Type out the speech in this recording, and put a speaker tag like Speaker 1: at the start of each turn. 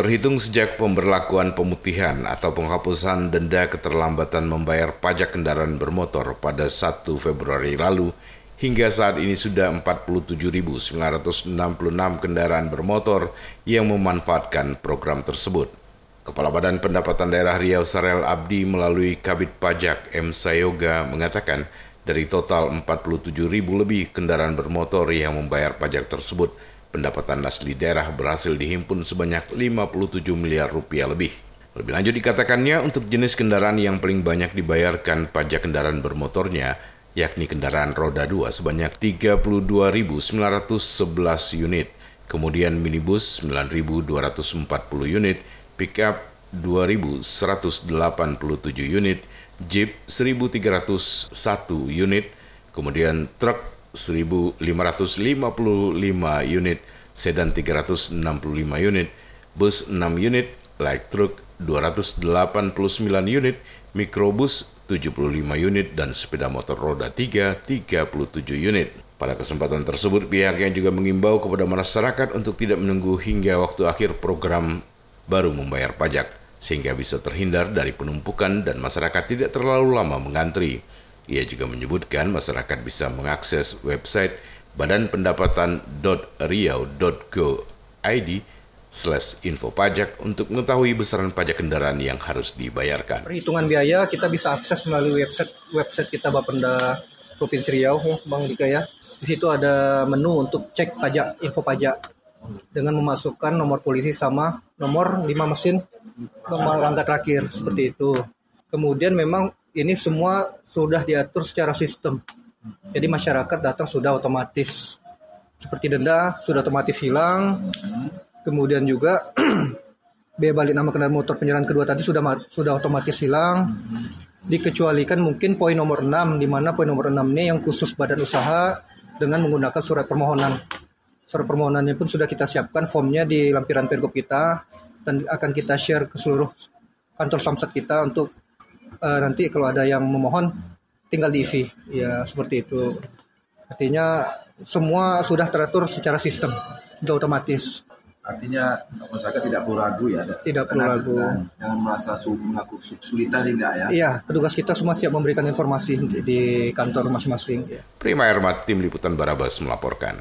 Speaker 1: Terhitung sejak pemberlakuan pemutihan atau penghapusan denda keterlambatan membayar pajak kendaraan bermotor pada 1 Februari lalu, hingga saat ini sudah 47.966 kendaraan bermotor yang memanfaatkan program tersebut. Kepala Badan Pendapatan Daerah Riau Sarel Abdi melalui Kabit Pajak M. Sayoga mengatakan dari total 47.000 lebih kendaraan bermotor yang membayar pajak tersebut, pendapatan asli daerah berhasil dihimpun sebanyak 57 miliar rupiah lebih. Lebih lanjut dikatakannya untuk jenis kendaraan yang paling banyak dibayarkan pajak kendaraan bermotornya, yakni kendaraan roda 2 sebanyak 32.911 unit, kemudian minibus 9.240 unit, pickup 2.187 unit, jeep 1.301 unit, kemudian truk 1.555 unit, sedan 365 unit, bus 6 unit, light truck 289 unit, mikrobus 75 unit, dan sepeda motor roda 3 37 unit. Pada kesempatan tersebut, pihaknya juga mengimbau kepada masyarakat untuk tidak menunggu hingga waktu akhir program baru membayar pajak, sehingga bisa terhindar dari penumpukan dan masyarakat tidak terlalu lama mengantri. Ia juga menyebutkan masyarakat bisa mengakses website badanpendapatan.riau.go.id slash info pajak untuk mengetahui besaran pajak kendaraan yang harus dibayarkan.
Speaker 2: Perhitungan biaya kita bisa akses melalui website website kita Bapenda Provinsi Riau, Bang Dika ya. Di situ ada menu untuk cek pajak, info pajak dengan memasukkan nomor polisi sama nomor 5 mesin nomor angka terakhir seperti itu. Kemudian memang ini semua sudah diatur secara sistem. Jadi masyarakat datang sudah otomatis. Seperti denda sudah otomatis hilang. Kemudian juga biaya balik nama kendaraan motor penyerahan kedua tadi sudah sudah otomatis hilang. Dikecualikan mungkin poin nomor 6 di mana poin nomor 6 ini yang khusus badan usaha dengan menggunakan surat permohonan. Surat permohonannya pun sudah kita siapkan formnya di lampiran pergub kita dan akan kita share ke seluruh kantor samsat kita untuk uh, nanti kalau ada yang memohon tinggal diisi. Ya seperti itu. Artinya semua sudah teratur secara sistem. Sudah otomatis.
Speaker 3: Artinya masyarakat tidak perlu ragu ya
Speaker 2: tidak perlu ragu.
Speaker 3: jangan merasa mengaku kesulitan tidak ya?
Speaker 2: Iya petugas kita semua siap memberikan informasi di kantor masing-masing.
Speaker 1: Prima Ermat tim liputan Barabas melaporkan